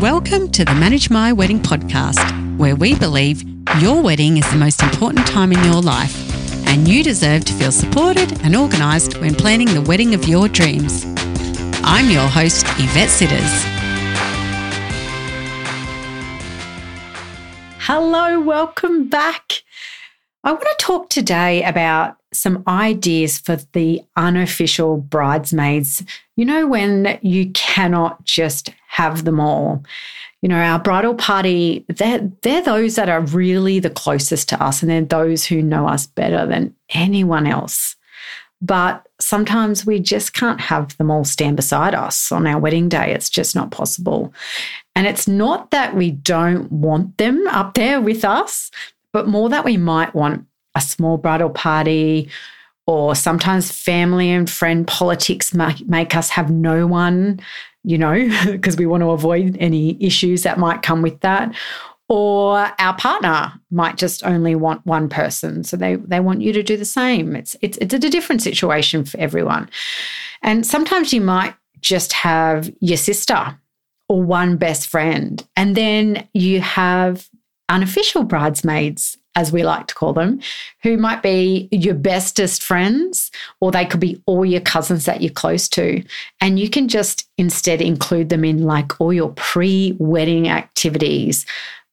Welcome to the Manage My Wedding podcast, where we believe your wedding is the most important time in your life, and you deserve to feel supported and organised when planning the wedding of your dreams. I'm your host, Yvette Sitters. Hello, welcome back. I want to talk today about some ideas for the unofficial bridesmaids. You know, when you cannot just have them all. You know, our bridal party, they're, they're those that are really the closest to us, and they're those who know us better than anyone else. But sometimes we just can't have them all stand beside us on our wedding day. It's just not possible. And it's not that we don't want them up there with us, but more that we might want a small bridal party or sometimes family and friend politics make, make us have no one, you know, because we want to avoid any issues that might come with that. Or our partner might just only want one person. So they, they want you to do the same. It's, it's, it's a different situation for everyone. And sometimes you might just have your sister or one best friend. And then you have unofficial bridesmaids, as we like to call them, who might be your bestest friends, or they could be all your cousins that you're close to. And you can just instead include them in like all your pre wedding activities,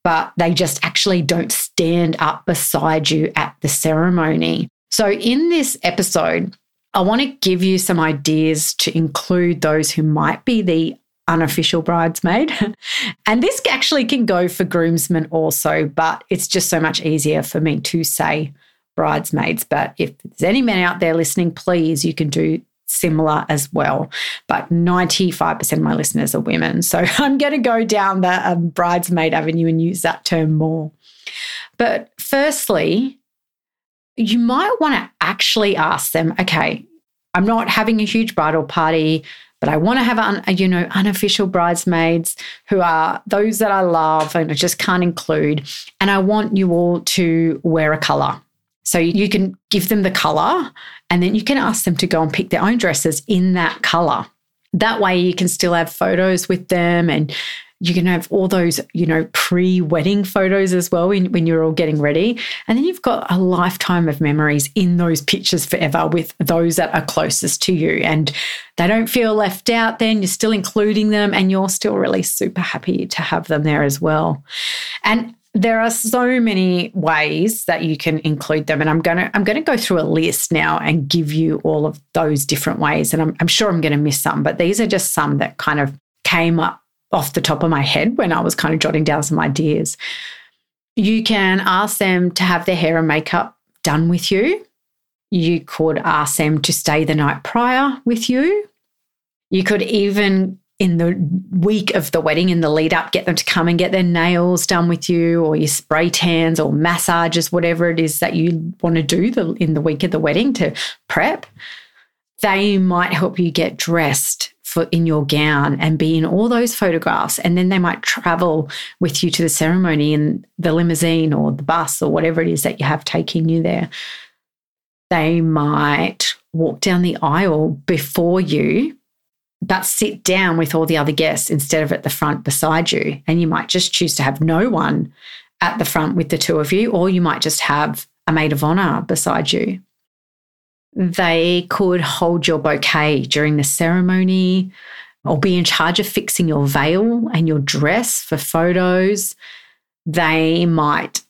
but they just actually don't stand up beside you at the ceremony. So, in this episode, I want to give you some ideas to include those who might be the unofficial bridesmaid. and this actually can go for groomsmen also, but it's just so much easier for me to say bridesmaids. But if there's any men out there listening, please, you can do similar as well. But 95% of my listeners are women. So I'm going to go down the um, bridesmaid avenue and use that term more. But firstly, you might want to actually ask them, okay, I'm not having a huge bridal party. But I want to have, un, uh, you know, unofficial bridesmaids who are those that I love and I just can't include. And I want you all to wear a color. So you can give them the color and then you can ask them to go and pick their own dresses in that color. That way you can still have photos with them and you can have all those, you know, pre wedding photos as well when, when you're all getting ready. And then you've got a lifetime of memories in those pictures forever with those that are closest to you. And they don't feel left out then. You're still including them and you're still really super happy to have them there as well. And there are so many ways that you can include them and i'm going to i'm going to go through a list now and give you all of those different ways and i'm, I'm sure i'm going to miss some but these are just some that kind of came up off the top of my head when I was kind of jotting down some ideas. You can ask them to have their hair and makeup done with you. You could ask them to stay the night prior with you. You could even, in the week of the wedding, in the lead up, get them to come and get their nails done with you, or your spray tans or massages, whatever it is that you want to do the, in the week of the wedding to prep. They might help you get dressed for in your gown and be in all those photographs. And then they might travel with you to the ceremony in the limousine or the bus or whatever it is that you have taking you there. They might walk down the aisle before you but sit down with all the other guests instead of at the front beside you. And you might just choose to have no one at the front with the two of you or you might just have a maid of honor beside you they could hold your bouquet during the ceremony or be in charge of fixing your veil and your dress for photos. They might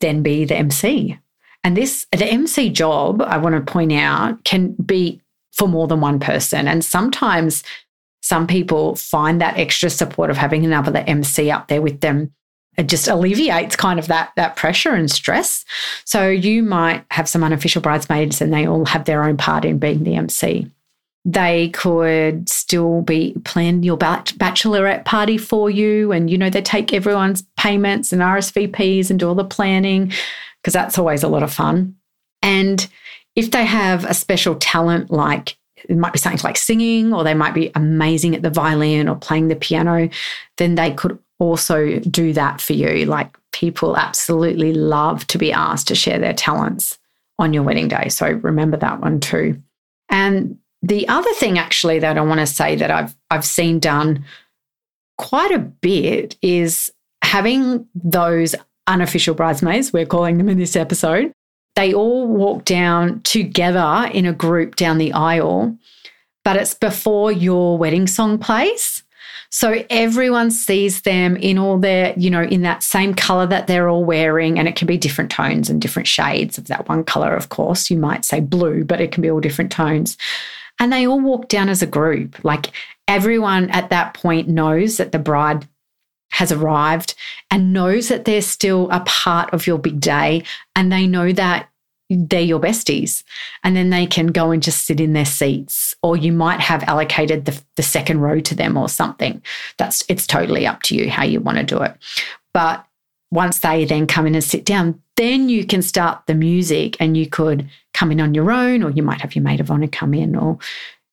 then be the MC. And this, the MC job, I want to point out, can be for more than one person. And sometimes some people find that extra support of having another MC up there with them it just alleviates kind of that that pressure and stress. So you might have some unofficial bridesmaids and they all have their own part in being the MC. They could still be plan your bachelorette party for you, and you know they take everyone's payments and RSVPs and do all the planning because that's always a lot of fun. And if they have a special talent like it might be something like singing, or they might be amazing at the violin or playing the piano, then they could also do that for you. Like people absolutely love to be asked to share their talents on your wedding day. So remember that one too. And the other thing actually that I want to say that I've I've seen done quite a bit is having those unofficial bridesmaids, we're calling them in this episode, they all walk down together in a group down the aisle, but it's before your wedding song plays. So everyone sees them in all their, you know, in that same color that they're all wearing. And it can be different tones and different shades of that one color, of course. You might say blue, but it can be all different tones. And they all walk down as a group. Like everyone at that point knows that the bride has arrived and knows that they're still a part of your big day. And they know that they're your besties. And then they can go and just sit in their seats. Or you might have allocated the, the second row to them or something. That's it's totally up to you how you want to do it. But once they then come in and sit down, then you can start the music and you could come in on your own, or you might have your maid of honor come in, or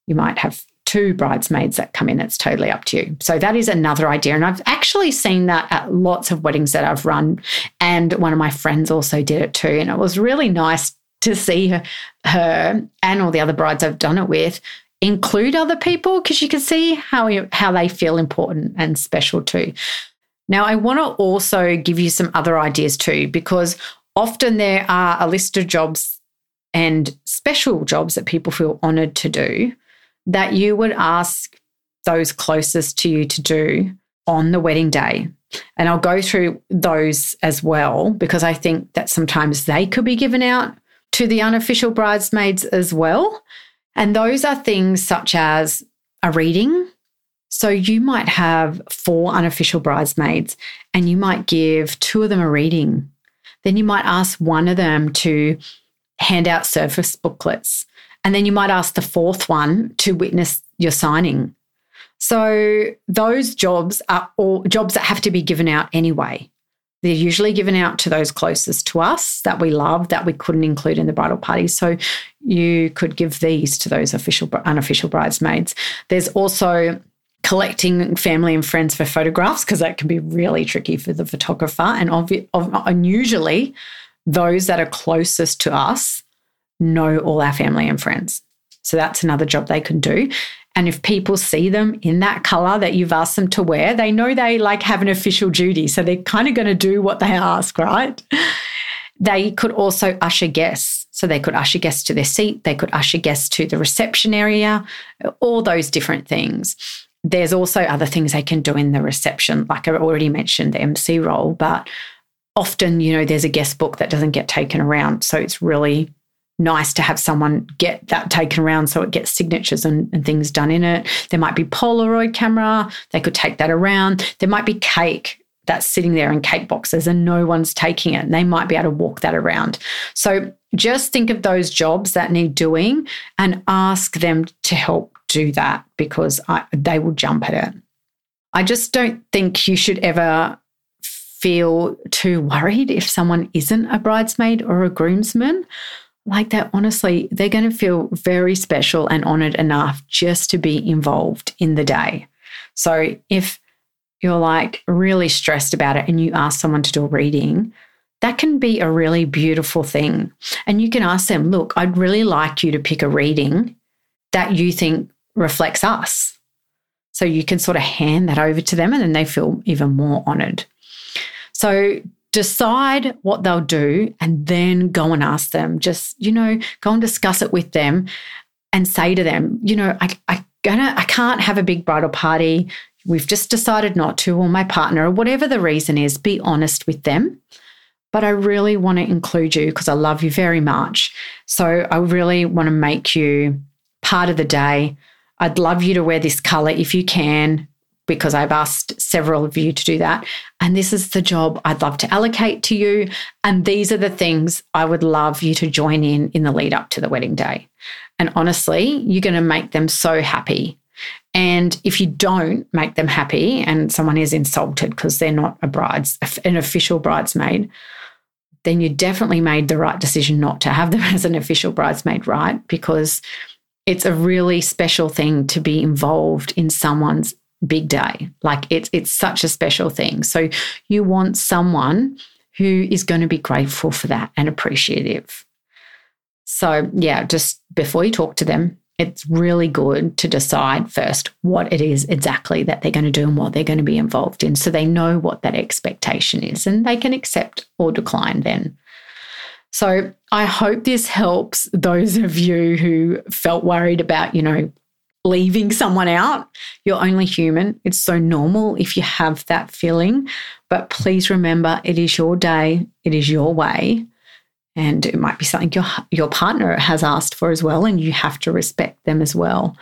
you might have two bridesmaids that come in. It's totally up to you. So that is another idea. And I've actually seen that at lots of weddings that I've run. And one of my friends also did it too. And it was really nice to see her, her and all the other brides I've done it with include other people because you can see how, how they feel important and special too. Now, I want to also give you some other ideas too, because often there are a list of jobs and special jobs that people feel honored to do that you would ask those closest to you to do on the wedding day. And I'll go through those as well because I think that sometimes they could be given out to the unofficial bridesmaids as well. And those are things such as a reading. So you might have four unofficial bridesmaids and you might give two of them a reading. Then you might ask one of them to hand out service booklets. And then you might ask the fourth one to witness your signing. So those jobs are all jobs that have to be given out anyway. They're usually given out to those closest to us that we love that we couldn't include in the bridal party. So you could give these to those official unofficial bridesmaids. There's also collecting family and friends for photographs because that can be really tricky for the photographer and obvi- and usually those that are closest to us know all our family and friends. So that's another job they can do. And if people see them in that color that you've asked them to wear, they know they like have an official duty. So they're kind of going to do what they ask, right? They could also usher guests. So they could usher guests to their seat, they could usher guests to the reception area, all those different things. There's also other things they can do in the reception, like I already mentioned the MC role, but often, you know, there's a guest book that doesn't get taken around. So it's really nice to have someone get that taken around so it gets signatures and, and, things done in it. There might be Polaroid camera, they could take that around. There might be cake that's sitting there in cake boxes and no one's taking it. And they might be able to walk that around. So just think of those jobs that need doing and ask them to help do that because I, they will jump at it. I just don't think you should ever feel too worried if someone isn't a bridesmaid or a groomsman like that, honestly, they're going to feel very special and honored enough just to be involved in the day. So if you're like really stressed about it and you ask someone to do a reading, that can be a really beautiful thing. And you can ask them, look, I'd really like you to pick a reading that you think reflects us. So you can sort of hand that over to them and then they feel even more honored. So decide what they'll do and then go and ask them. Just, you know, go and discuss it with them and say to them, you know, I, I gonna I can't have a big bridal party. We've just decided not to, or my partner, or whatever the reason is, be honest with them. But I really want to include you because I love you very much. So I really want to make you part of the day. I'd love you to wear this color if you can because I've asked several of you to do that. And this is the job I'd love to allocate to you. And these are the things I would love you to join in in the lead up to the wedding day. And honestly, you're going to make them so happy. And if you don't make them happy and someone is insulted because they're not a bride's, an official bridesmaid, then you definitely made the right decision not to have them as an official bridesmaid, right? Because it's a really special thing to be involved in someone's big day. Like it's it's such a special thing. So you want someone who is going to be grateful for that and appreciative. So yeah, just before you talk to them, it's really good to decide first what it is exactly that they're going to do and what they're going to be involved in so they know what that expectation is and they can accept or decline then. So I hope this helps those of you who felt worried about, you know, leaving someone out. You're only human. It's so normal if you have that feeling. But please remember it is your day, it is your way and it might be something your your partner has asked for as well and you have to respect them as well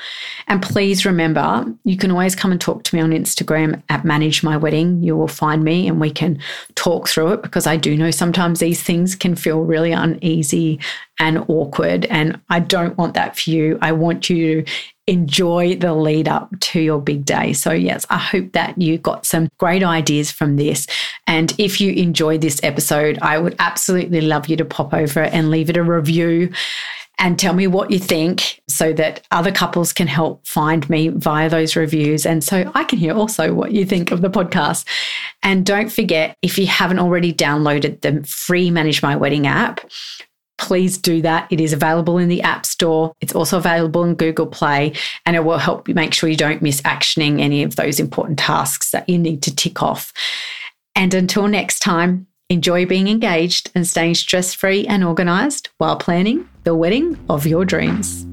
and please remember you can always come and talk to me on instagram at manage my wedding you will find me and we can talk through it because i do know sometimes these things can feel really uneasy and awkward and i don't want that for you i want you to enjoy the lead up to your big day. So, yes, I hope that you got some great ideas from this. And if you enjoyed this episode, I would absolutely love you to pop over and leave it a review and tell me what you think so that other couples can help find me via those reviews. And so I can hear also what you think of the podcast. And don't forget, if you haven't already downloaded the free Manage My Wedding app, please do that. It is available in the App Store. It's also available in Google Play, and it will help you make sure you don't miss actioning any of those important tasks that you need to tick off. And until next time, enjoy being engaged and staying stress free and organized while planning the wedding of your dreams.